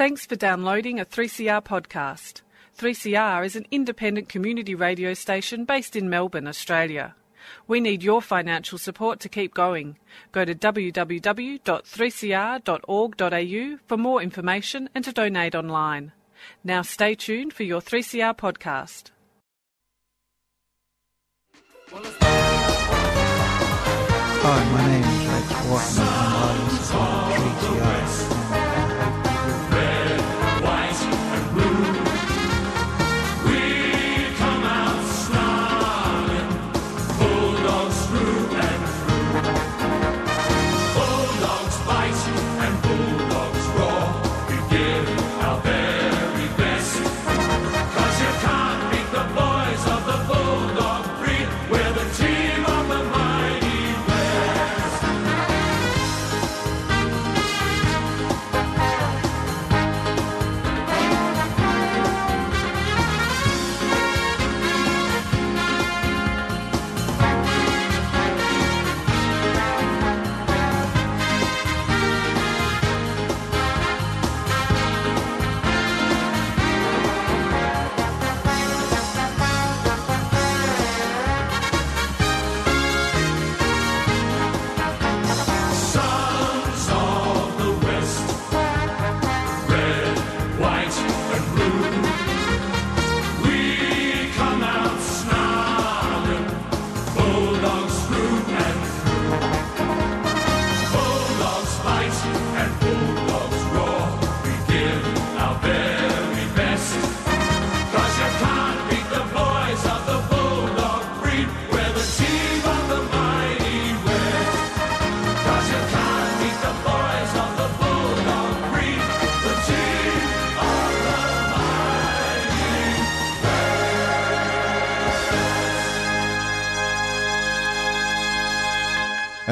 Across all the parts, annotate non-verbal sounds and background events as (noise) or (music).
Thanks for downloading a 3CR podcast. 3CR is an independent community radio station based in Melbourne, Australia. We need your financial support to keep going. Go to www.3cr.org.au for more information and to donate online. Now stay tuned for your 3CR podcast. Hi, my name is Rex Watson and I listen to 3CR.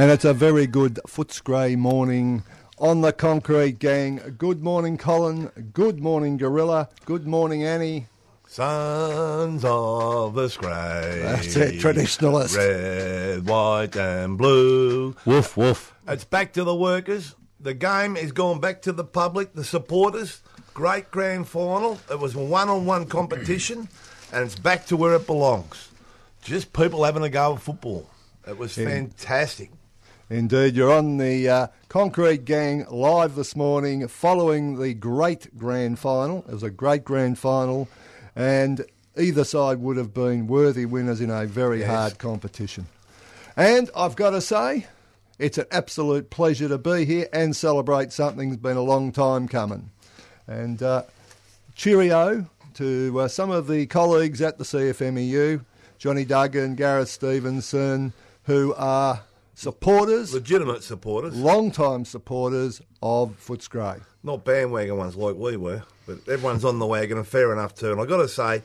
And it's a very good Footscray morning on the Concrete Gang. Good morning, Colin. Good morning, Gorilla. Good morning, Annie. Sons of the Scray. That's it, traditionalist. Red, white, and blue. Woof, woof. It's back to the workers. The game is going back to the public, the supporters. Great grand final. It was a one on one competition, and it's back to where it belongs. Just people having a go at football. It was fantastic. Indeed, you're on the uh, Concrete Gang live this morning following the great grand final. It was a great grand final, and either side would have been worthy winners in a very Yes. hard competition. And I've got to say, it's an absolute pleasure to be here and celebrate something that's been a long time coming. And uh, cheerio to uh, some of the colleagues at the CFMEU, Johnny Duggan, Gareth Stevenson, who are supporters, Legitimate supporters. long-time supporters of Footscray. not bandwagon ones like we were, but everyone's on the wagon, and fair enough too. And I've got to say,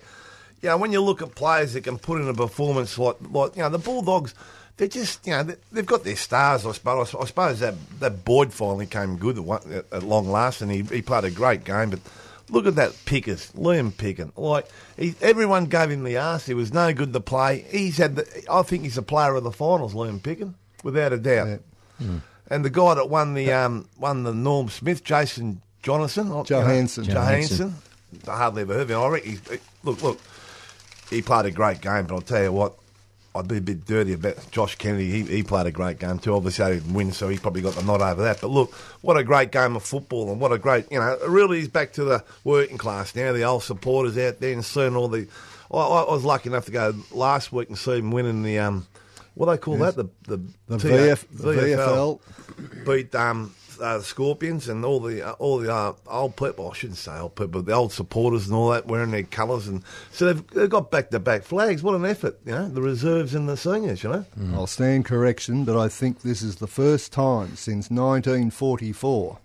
you know, when you look at players that can put in a performance like, like you know, the Bulldogs, they're just, you know, they- they've got their stars, I suppose. I suppose that, that Boyd finally came good at, at, at long last, and he, he played a great game, but look at that Pickers, Liam Picken. Like, he, everyone gave him the arse. He was no good to play. He's had, the, I think he's a player of the finals, Liam Picken, without a doubt. And the guy that won the um, won the Norm Smith, Jason Jonathan, oh, Johannisen. you know, Johannisen. I hardly ever heard of him. I reckon he's, look, look, he played a great game, but I'll tell you what, I'd be a bit dirty about Josh Kennedy. He, he played a great game too. Obviously, he didn't win, so he probably got the nod over that. But look, what a great game of football, and what a great, you know, it really is back to the working class now. The old supporters out there and seeing all the. I, I was lucky enough to go last week and see him winning the um, what do they call that? The the, The TA VF, the VFL. beat um, uh, the Scorpions and all the uh, all the uh, old people. I shouldn't say old people, the old supporters and all that wearing their colours, and so they've, they've got back to back flags. What an effort, you know, the reserves and the seniors, you know. I'll stand correction, but I think this is the first time since 1944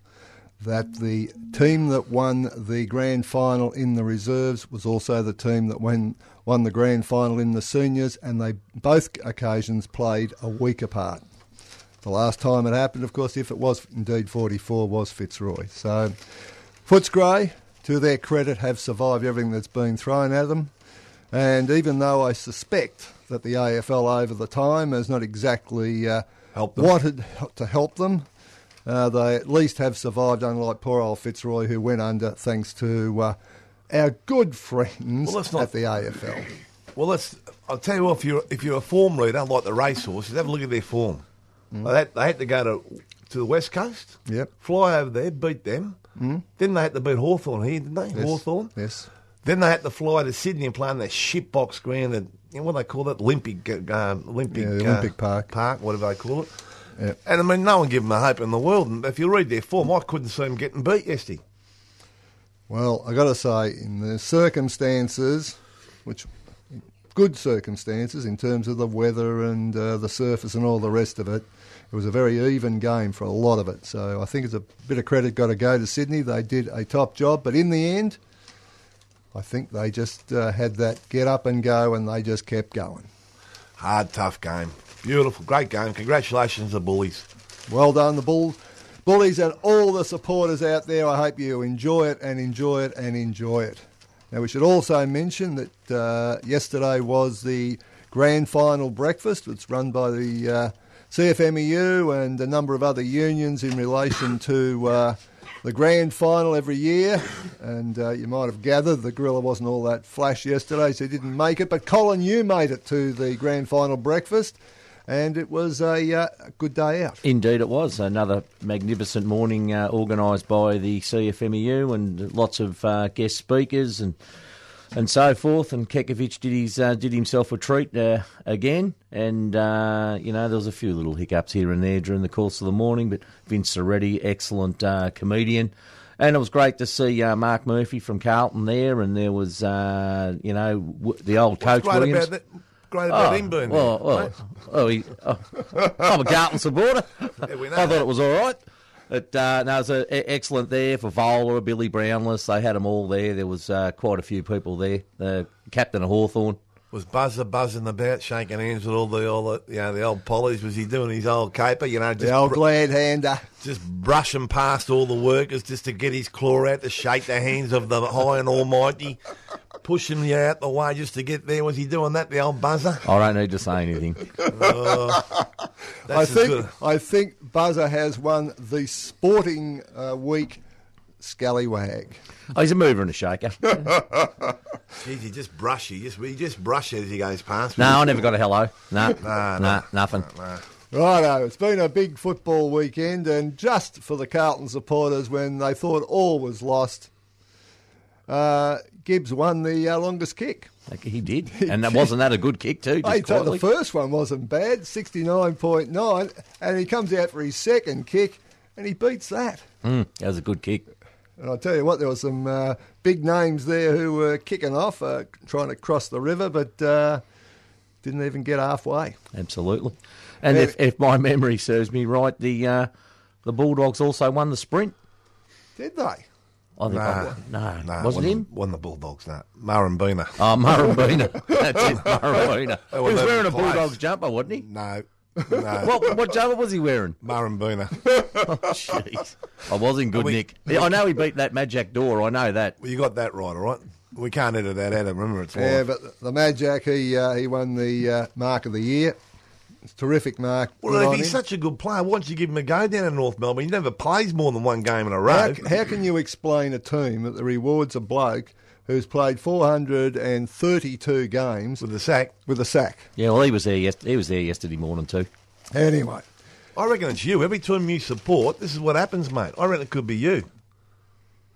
that the team that won the grand final in the reserves was also the team that won, won the grand final in the seniors, and they both occasions played a week apart. The last time it happened, of course, if it was indeed 44, was Fitzroy. So Footscray, to their credit, have survived everything that's been thrown at them. And even though I suspect that the AFL over the time has not exactly uh, them. wanted to help them, uh, they at least have survived, unlike poor old Fitzroy, who went under thanks to uh, our good friends Well, not- at the AFL. Well, let's. I'll tell you what. If you're if you're a form reader like the racehorses, have a look at their form. They, had, they had to go to to the west coast. Yep. Fly over there, beat them. Mm. Then they had to beat Hawthorn here, didn't they? Yes. Hawthorn. Yes. Then they had to fly to Sydney and play on that shitbox ground. That you know, what do they call that? Olympic, uh, Olympic, Yeah, uh, Olympic Park. Park, whatever they call it. Yeah. And I mean, no one gave them a hope in the world. And if you read their form, I couldn't see them getting beat yesterday. Well, I got to say, in the circumstances, which good circumstances in terms of the weather and uh, the surface and all the rest of it, it was a very even game for a lot of it. So I think it's a bit of credit got to go to Sydney. They did a top job, but in the end, I think they just uh, had that get up and go, and they just kept going. Hard, tough game. Beautiful, great game. Congratulations, to the bullies. Well done, the Bull, Bullies, and all the supporters out there. I hope you enjoy it and enjoy it and enjoy it. Now, we should also mention that uh, yesterday was the grand final breakfast. It's run by the uh, CFMEU and a number of other unions in relation to uh, the grand final every year. And uh, you might have gathered the gorilla wasn't all that flash yesterday, so he didn't make it. But Colin, you made it to the grand final breakfast, and it was a uh, good day out. Indeed, it was another magnificent morning uh, organised by the CFMEU and lots of uh, guest speakers and and so forth. And Kekovich did his uh, did himself a treat uh, again, and uh, you know there was a few little hiccups here and there during the course of the morning, but Vince Sorrenti, excellent uh, comedian. And it was great to see uh, Mark Murphy from Carlton there, and there was, uh, you know, w- the old coach What's great Williams. that? Great about him being there. well, well, mate? oh, he, oh, I'm a Carlton supporter. Yeah, we know I thought it was all right. But uh, no, it was uh, e- excellent there Fevola, Billy Brownless. They had them all there. There was uh, quite a few people there. The captain of Hawthorn. Was Buzzer buzzing about, shaking hands with all the all the you know the old pollies? Was he doing his old caper? You know, just The old br- glad hander. just brushing past all the workers just to get his claw out to shake the hands of the high and almighty, pushing you out the way just to get there. Was he doing that, the old buzzer? I don't need to say anything. (laughs) I think. I think Buzzer has won the Sporting uh, Week Scallywag. Oh, he's a mover and a shaker. (laughs) Jeez, he just brush. He just he just brush as he goes past. No, I never got a hello. No, Nah, nah, nah. nothing. Righto, it's been a big football weekend, and just for the Carlton supporters, when they thought all was lost, uh, Gibbs won the uh, longest kick. He did, (laughs) and that wasn't that a good kick too? Just Hey, so the first one wasn't bad, sixty nine point nine, and he comes out for his second kick, and he beats that. Mm, that was a good kick. And I'll tell you what, there were some uh, big names there who were kicking off, uh, trying to cross the river, but uh, didn't even get halfway. Absolutely. And Yeah. if, if my memory serves me right, the uh, the Bulldogs also won the sprint. Did they? I think Nah, I, no, nah, wasn't won him. The, won the Bulldogs? No, Murrumbina. Oh, Murrumbina. (laughs) That's it, Murrumbina. (laughs) He was wearing a never Bulldogs jumper, wasn't he? No, (laughs) no. What, what jumper was he wearing? Murrumbina. Oh, jeez. I was in good we- nick. Yeah, I know he beat that Magic door. I know that. Well, you got that right, all right. We can't edit that out. Remember, it's Yeah, live. but the Mad Jack, he, uh, he won the uh, Mark of the Year. It's terrific mark. Well, Good if he's him. such a good player, why don't you give him a go down in North Melbourne? He never plays more than one game in a row. how can you explain a team that rewards a bloke who's played 432 games with the sack. with a sack? Yeah, well, he was there. Yes- he was there yesterday morning too. Anyway, I reckon it's you. Every time you support, this is what happens, mate. I reckon it could be you.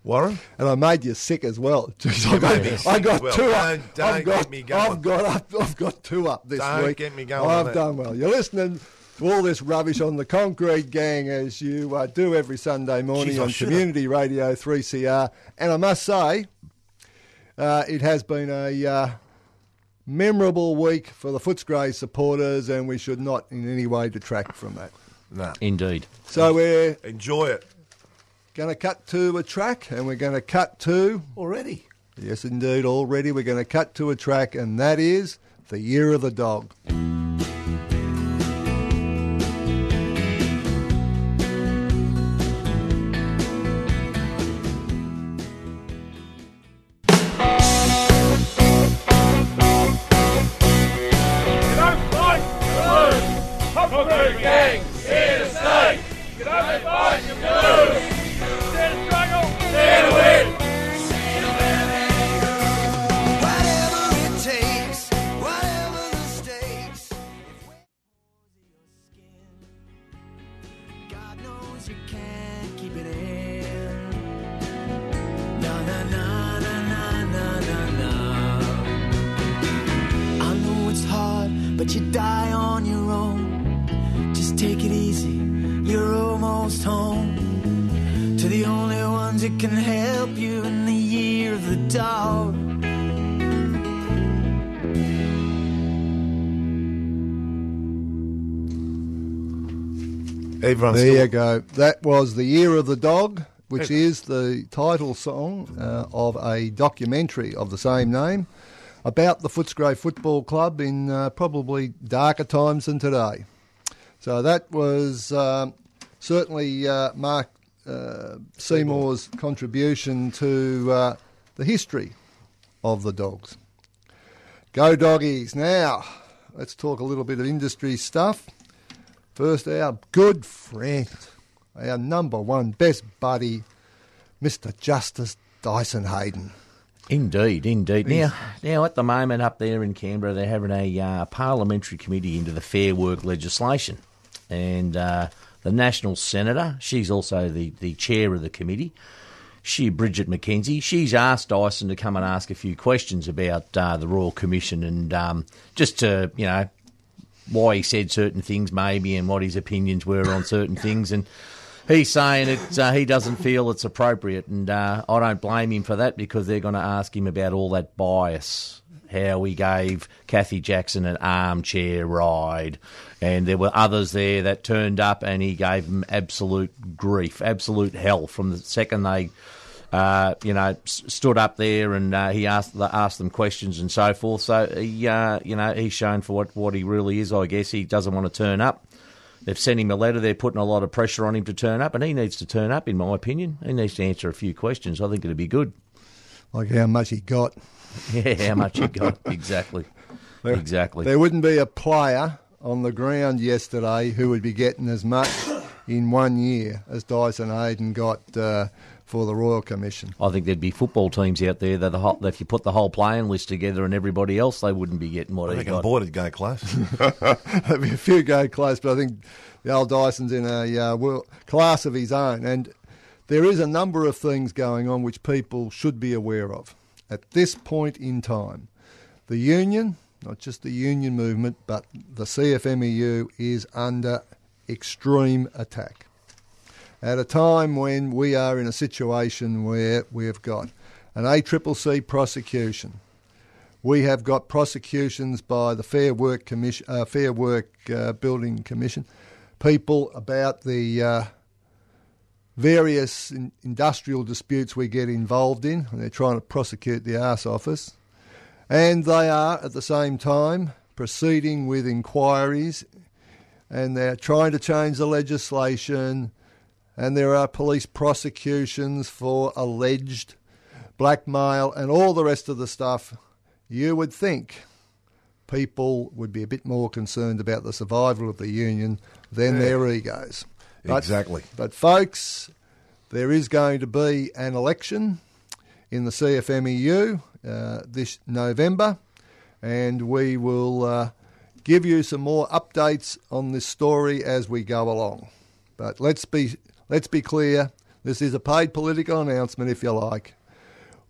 Warren? and I made you sick as well. (laughs) Jeez, I made me got, sick I got as well. two up. Don't- don't I've got, get me going. I've got up. (laughs) I've got two up this week. Don't get me going I've that. done well. You're listening to all this rubbish on the Concrete Gang as you uh, do every Sunday morning Jeez, on Community Radio 3CR. And I must say, uh, it has been a uh, memorable week for the Footscray supporters, and we should not in any way detract from that. No. Indeed. So we're Enjoy it. Going to cut to a track, and we're going to cut to Already? Yes, indeed. Already we're going to cut to a track, and that is The Year of the Dog. Year of the dog. Everyone's There still, you go. That was The Year of the Dog, which is the title song uh, of a documentary of the same name about the Footscray Football Club in uh, probably darker times than today. So that was um, certainly uh, Mark uh, Seymour's contribution to uh, the history of the dogs. Go doggies. Now, let's talk a little bit of industry stuff. First, our good friend, our number one best buddy, Mr. Justice Dyson Heydon. Indeed, indeed. Now, now at the moment up there in Canberra, they're having a uh, parliamentary committee into the Fair Work legislation, and uh, the national senator, she's also the, the chair of the committee. She, Bridget McKenzie, she's asked Dyson to come and ask a few questions about uh, the Royal Commission and um, just to you know why he said certain things maybe and what his opinions were on certain things. And he's saying it uh, he doesn't feel it's appropriate. And uh, I don't blame him for that because they're going to ask him about all that bias how he gave Kathy Jackson an armchair ride and there were others there that turned up and he gave them absolute grief absolute hell from the second they uh, you know, s- stood up there and uh, he asked asked them questions and so forth. So he, uh, you know, he's shown for what, what he really is. I guess he doesn't want to turn up. They've sent him a letter. They're putting a lot of pressure on him to turn up, and he needs to turn up. In my opinion, he needs to answer a few questions. I think it'd be good. Like how much he got. (laughs) Yeah, how much he got (laughs) exactly, exactly. There wouldn't be a player on the ground yesterday who would be getting as much in one year as Dyson Heydon got uh, for the Royal Commission. I think there'd be football teams out there that the whole, if you put the whole playing list together and everybody else, they wouldn't be getting what I he reckon got. Boyd would go close. (laughs) There'd be a few go close, but I think the old Dyson's in a uh, world, class of his own. And there is a number of things going on which people should be aware of at this point in time. The union, not just the union movement, but the CFMEU is under extreme attack. At a time when we are in a situation where we've got an ACCC prosecution, we have got prosecutions by the Fair Work Commission, uh, Fair Work uh, Building Commission, people about the uh, various in- industrial disputes we get involved in, and they're trying to prosecute the arse office, and they are at the same time proceeding with inquiries, and they're trying to change the legislation, and there are police prosecutions for alleged blackmail and all the rest of the stuff you would think people would be a bit more concerned about the survival of the union than their egos. But- Exactly. But, folks, there is going to be an election in the CFMEU this November, and we will uh, give you some more updates on this story as we go along. But let's be let's be clear. This is a paid political announcement, if you like.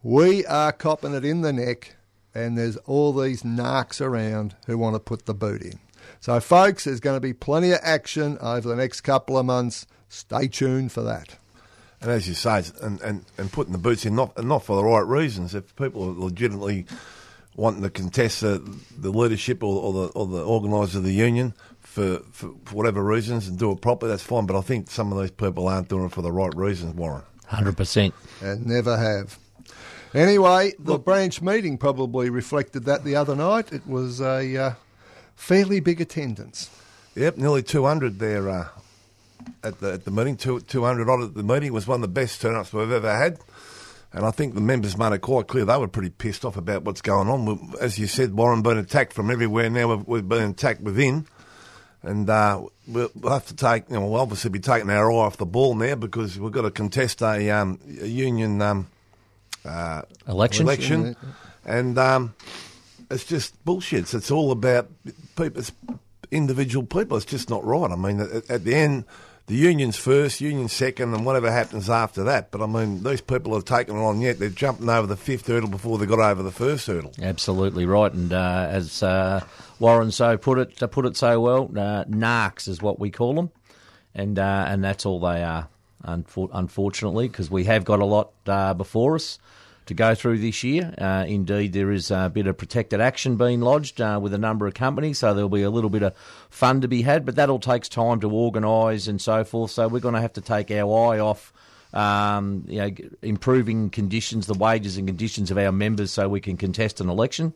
We are copping it in the neck, and there's all these narcs around who want to put the boot in. So, folks, there's going to be plenty of action over the next couple of months. Stay tuned for that. And as you say, it's- and, and, and putting the boots in, not not for the right reasons. If people are legitimately wanting to contest the, the leadership or, or the or the organiser of the union for, for for whatever reasons and do it properly, that's fine. But I think some of these people aren't doing it for the right reasons, Warren. Hundred percent. and never have. Anyway, the branch meeting probably reflected that the other night. It was a uh, fairly big attendance. Yep, nearly 200 there uh, at the at the meeting. Two, 200 odd at the meeting It was one of the best turnouts we've ever had. And I think the members made it quite clear they were pretty pissed off about what's going on. As you said, Warren been attacked from everywhere. Now we've, we've been attacked within. And uh, we'll, we'll have to take, you know, we'll obviously be taking our eye off the ball now because we've got to contest a, um, a union um, uh, Election? election. And um, it's just bullshit. It's all about people, it's individual people. It's just not right. I mean, at, at the end, the union's first, union second, and whatever happens after that. But I mean, these people have taken it on yet. They're jumping over the fifth hurdle before they got over the first hurdle. Absolutely right, and uh, as uh, Warren so put it, uh, put it so well, uh, narcs is what we call them, and uh, and that's all they are. unfor- unfortunately, because we have got a lot uh, before us to go through this year. Uh, indeed, there is a bit of protected action being lodged uh, with a number of companies, so there'll be a little bit of fun to be had, but that all takes time to organise and so forth. So we're going to have to take our eye off. Um, you know, improving conditions, the wages and conditions of our members, so we can contest an election.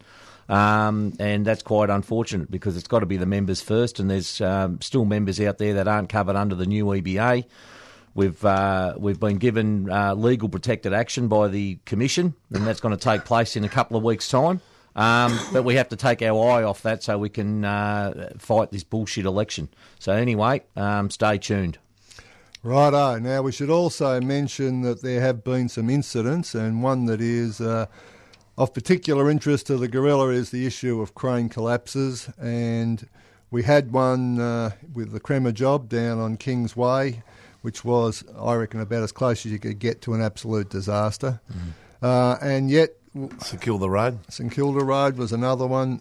Um, and that's quite unfortunate because it's got to be the members first, and there's um, still members out there that aren't covered under the new EBA. We've uh, we've been given uh, legal protected action by the commission, and that's going to take place in a couple of weeks' time. Um, but we have to take our eye off that so we can uh, fight this bullshit election. So anyway, um, stay tuned. Righto. Now, we should also mention that there have been some incidents, and one that is uh, of particular interest to the gorilla is the issue of crane collapses. And we had one uh, with the Crema job down on Kings Way, which was, I reckon, about as close as you could get to an absolute disaster. Uh, and yet, Secure the road. St Kilda Road was another one.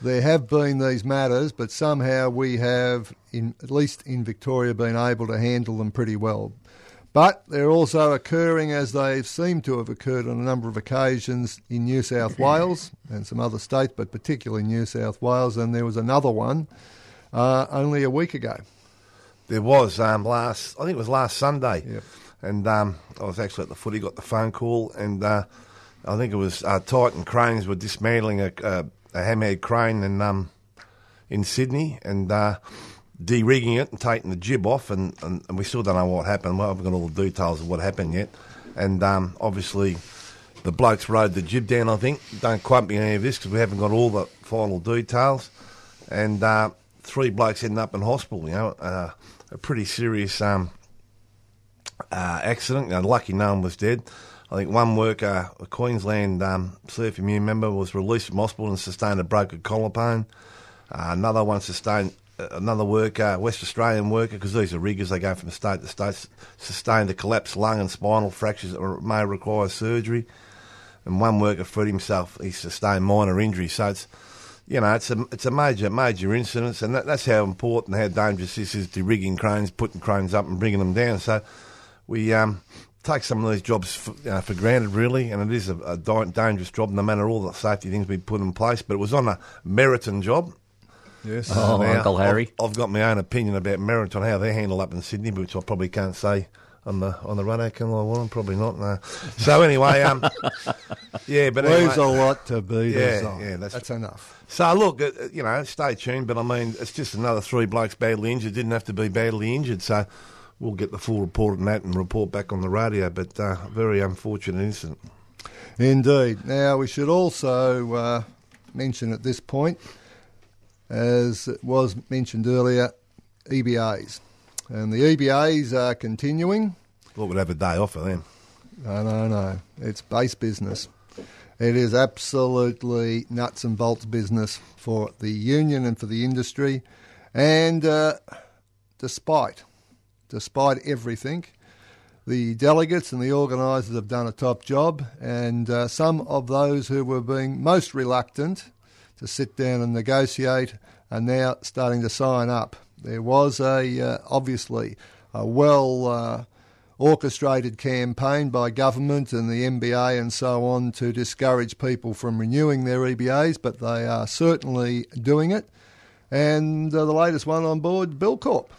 There have been these matters, but somehow we have, in, at least in Victoria, been able to handle them pretty well. But they're also occurring as they seem to have occurred on a number of occasions in New South (clears throat) Wales and some other states, but particularly New South Wales. And there was another one uh, only a week ago. There was um, last, I think it was last Sunday, Yep. and um, I was actually at the footy, got the phone call, and uh, I think it was uh, Titan Cranes were dismantling a, a, a hammerhead crane in um, in Sydney and uh, de-rigging it and taking the jib off, and, and, and we still don't know what happened. We haven't got all the details of what happened yet, and um, obviously the blokes rode the jib down. I think don't quote me on any of this because we haven't got all the final details, and uh, three blokes ended up in hospital. You know, uh, a pretty serious um, uh, accident. Lucky no one was dead. I think one worker, a Queensland um, CFMU member, was released from hospital and sustained a broken collarbone. Uh, another one sustained, uh, another worker, West Australian worker, because these are riggers, they go from state to state, sustained a collapsed lung and spinal fractures that may require surgery. And one worker freed himself, he sustained minor injuries. So it's, you know, it's a, it's a major, major incident, and that, that's how important, how dangerous this is to rigging cranes, putting cranes up and bringing them down. So we um, take some of these jobs for, you know, for granted, really, and it is a, a di- dangerous job, no matter all the safety things we put in place. But it was on a Meriton job. Yes. Oh, Now, Uncle Harry. I've, I've got my own opinion about Meriton, how they handle handled up in Sydney, which I probably can't say on the on the. Can I? Well, probably not. now. So anyway, um, (laughs) yeah, but anyway, Leaves a lot to be Yeah, yeah, that's- that's enough. so look, uh, you know, stay tuned. But I mean, it's just another three blokes badly injured. Didn't have to be badly injured. So we'll get the full report on that and report back on the radio. But uh, very unfortunate incident. Indeed. Now, we should also uh, mention at this point, as it was mentioned earlier, EBAs. And the EBAs are continuing. Thought we'd have a day off for them. No, no, no. It's base business. It is absolutely nuts and bolts business for the union and for the industry. And uh, despite, despite everything, the delegates and the organisers have done a top job, and uh, some of those who were being most reluctant to sit down and negotiate are now starting to sign up. There was a uh, obviously a well uh, orchestrated campaign by government and the MBA and so on to discourage people from renewing their EBAs, but they are certainly doing it. And uh, the latest one on board, Bill Corp.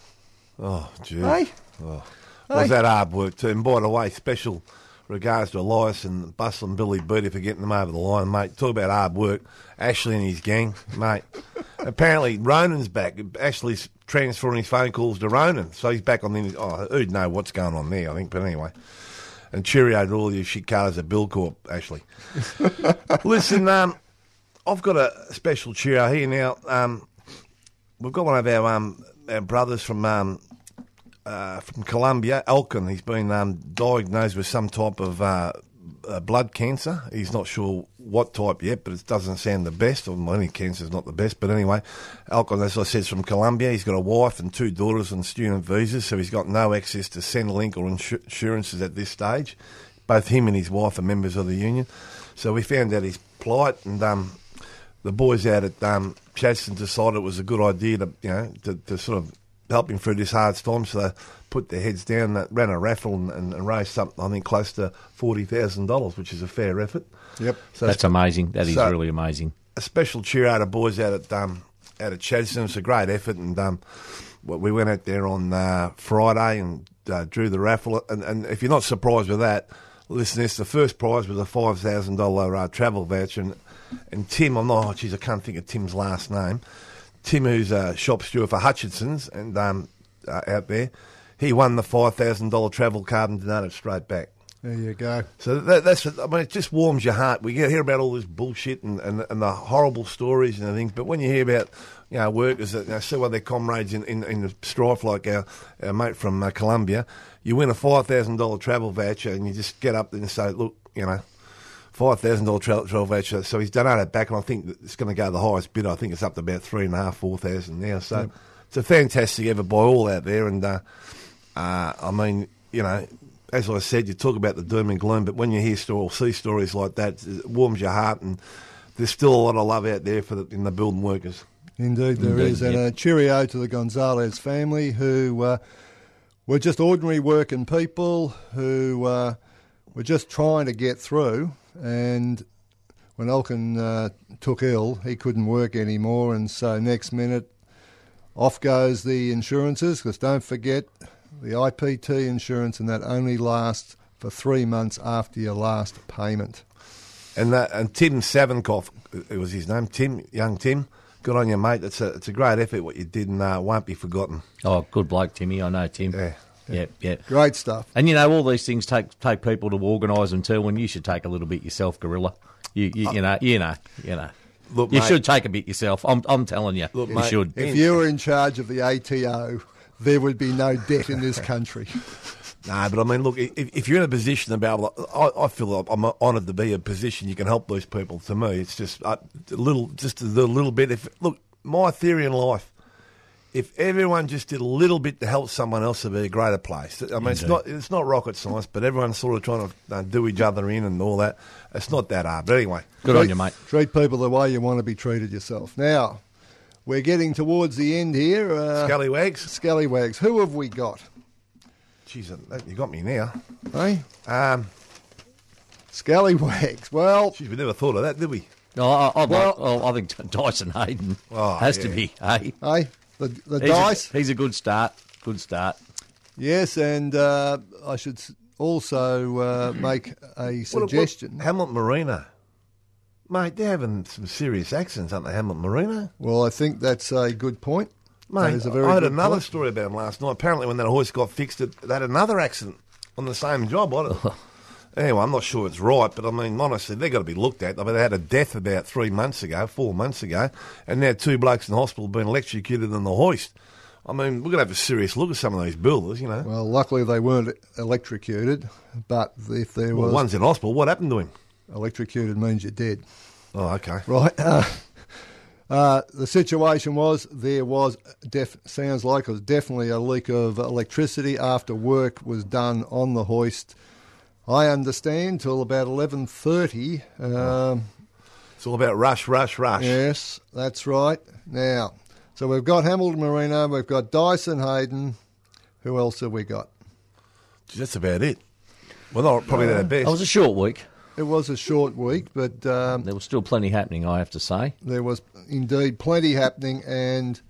Oh, gee. Hey? Oh. Was that hard work too? And by the way, special regards to Elias and Bustle and Billy Beatty for getting them over the line, mate. Talk about hard work. Ashley and his gang, mate. (laughs) Apparently, Ronan's back. Ashley's transferring his phone calls to Ronan, so he's back on the. Oh, who'd know what's going on there? I think, but anyway. And cheerio to all your shit cars at Bill Corp, Ashley. (laughs) Listen, um, I've got a special cheerio here now. Um, we've got one of our, um, our brothers from um, uh, from Colombia, Elkin. He's been um, diagnosed with some type of uh, uh, blood cancer. He's not sure what type yet, but it doesn't sound the best. Well, any cancer is not the best, but anyway, Elkin, as I said, is from Colombia. He's got a wife and two daughters on student visas, so he's got no access to Centrelink or insu- insurances at this stage. Both him and his wife are members of the union. So we found out his plight, and um, the boys out at um, decided it was a good idea to, you know, to, to sort of help him through this hard storm. So they put their heads down, that ran a raffle and, and, and raised something, I think, close to $40,000, which is a fair effort. Yep. So That's amazing. That is So- really amazing. a special cheer out of boys out at um, out at Chadstone. It's a great effort, and um, we went out there on uh, Friday and uh, drew the raffle. And, and if you're not surprised with that, listen, this the first prize was a five thousand dollar uh, travel voucher, and, and Tim, I'm not, oh, geez, I can't think of Tim's last name. Tim, who's a shop steward for Hutchinson's and um, uh, out there, he won the five thousand dollar travel card and donated straight back. There you go. So that, that's, I mean, it just warms your heart. We hear about all this bullshit and, and, and the horrible stories and things, but when you hear about, you know, workers that you know, see one of their comrades in, in, in the strife, like our, our mate from uh, Colombia, you win a $5,000 travel voucher and you just get up there and say, look, you know, $5,000 tra- travel voucher. So he's donated back, and I think it's going to go the highest bid. I think it's up to about three and a half, four thousand now. So it's a fantastic effort by all out there. And uh, uh, I mean, you know, as I said, you talk about the doom and gloom, but when you hear story, or see stories like that, it warms your heart. And there's still a lot of love out there for the, in the building workers. Indeed, there Indeed, is. And a cheerio to the Gonzalez family who uh, were just ordinary working people who uh, were just trying to get through. And when Elkin uh, took ill, he couldn't work anymore. And so next minute, off goes the insurances because don't forget the IPT insurance, and that only lasts for three months after your last payment. And that, and Tim Savinkoff, it was his name, Tim, young Tim. Good on you, mate. It's a it's a great effort what you did, and uh, won't be forgotten. Oh, good bloke, Timmy. I know Tim. Yeah. Yep, yep. Great stuff. And you know, all these things take take people to organise them too. And you should take a little bit yourself, Gorilla. You, you, you know, you know, you know. Look, you mate. should take a bit yourself. I'm, I'm telling you, Look, you mate, should. If you were in charge of the ATO, there would be no debt in this country. (laughs) No, but I mean, look, if, if you're in a position to be able, to, I, I feel like I'm honoured to be in a position you can help these people. To me, it's just uh, a little, just a little bit. If look, my theory in life, if everyone just did a little bit to help someone else, it'd be a greater place. I mean, it's not it's not rocket science, but everyone's sort of trying to uh, do each other in and all that. It's not that hard. But anyway, Good on you, mate. Treat people the way you want to be treated yourself. Now, we're getting towards the end here. Uh, scallywags. Scallywags. Who have we got? Jeez, that- you got me now. Hey? Um, Scallywags. Well, geez, we never thought of that, did we? No, I, I'd Well- like- oh, I think Dyson Heydon Oh, has to yeah. be. Hey, hey, the, the he's dice. A, he's a good start. Good start. Yes, and uh, I should also uh, make a What- what- suggestion. Hamilton Marino. Mate, they're having some serious accidents, aren't they, Hamilton Marino? Well, I think that's a good point. Mate, is a very I had good another point. story about him last night. Apparently, when that horse got fixed, it, they had another accident on the same job. (laughs) Anyway, I'm not sure it's right, but I mean, honestly, they've got to be looked at. I mean, they had a death about three months ago, four months ago, and now two blokes in hospital being electrocuted in the hoist. I mean, we're going to have a serious look at some of these builders, you know. Well, luckily they weren't electrocuted, but if there Well, was one's in hospital. What happened to him? electrocuted means you're dead. Oh, okay. Right. (laughs) Uh, uh, the situation was there was def- sounds like it was definitely a leak of electricity after work was done on the hoist. I understand till about eleven thirty. Um, It's all about rush, rush, rush. yes, that's right. Now, so we've got Hamilton Marino, we've got Dyson Heydon. Who else have we got? Gee, That's about it. Well, not probably their best. It was a short week. It was a short week, but um, There was still plenty happening, I have to say. there was indeed plenty happening, and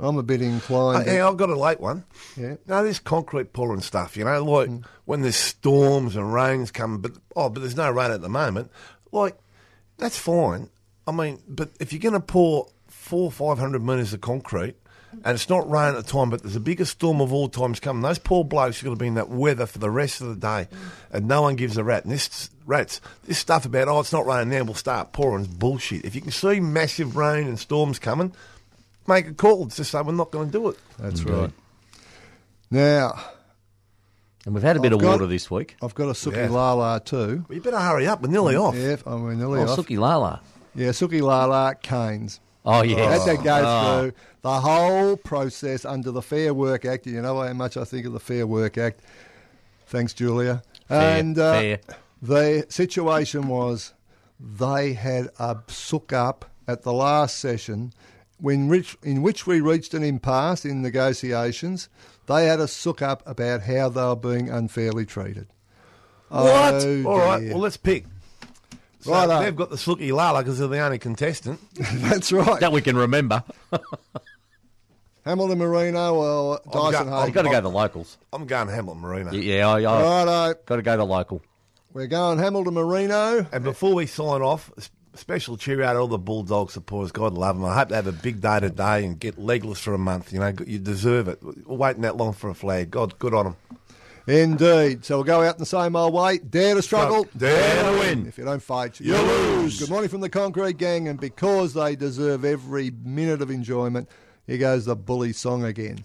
I'm a bit Uh, inclined. to- hey, I've got a late one. Yeah. No, this concrete pouring stuff, you know, like when there's storms and rains come, but oh, but there's no rain at the moment. Like that's fine. I mean, but if you're going to pour four, five hundred metres of concrete, and it's not rain at the time, but there's a biggest storm of all times coming. Those poor blokes are going to be in that weather for the rest of the day, and no one gives a rat. And this rats, this stuff about oh, it's not raining now, we'll start pouring is bullshit. If you can see massive rain and storms coming, make a call. Just say we're not going to do it. That's right. Now, And we've had a bit I've of got- water this week. I've got a Suki Yeah. Lala too. Well, you better hurry up. We're nearly off. Yeah, I'm we're nearly Oh, off. Suki Lala. Yeah, Suki Lala Canes. Oh, yes. Had to go Oh. through the whole process under the Fair Work Act. You know how much I think of the Fair Work Act. Thanks, Julia. Fair, and uh, fair. the situation was they had a sook up at the last session when rich, in which we reached an impasse in negotiations, they had a sook up about how they were being unfairly treated. What? Oh, All right, dear. well, let's pick. So Righto. they've got the Sookie Lala because they're the only contestant. (laughs) That's right. That we can remember. (laughs) Hamilton Marino or Dyson go- Hay. You've got to go the locals. I'm going Hamilton Marino. Yeah, I, I Righto. got to go the local. We're going Hamilton Marino. And before we sign off, a s- special cheer out to all the Bulldog supporters. God love them. I hope they have a big day today and get legless for a month. You know, you deserve it. Waiting that long for a flag. God, good on them. Indeed. So we'll go out in the same old way. Dare to struggle. Dare to win. If you don't fight, You lose. Good morning from the Concrete Gang. And because they deserve every minute of enjoyment, here goes the bully song again.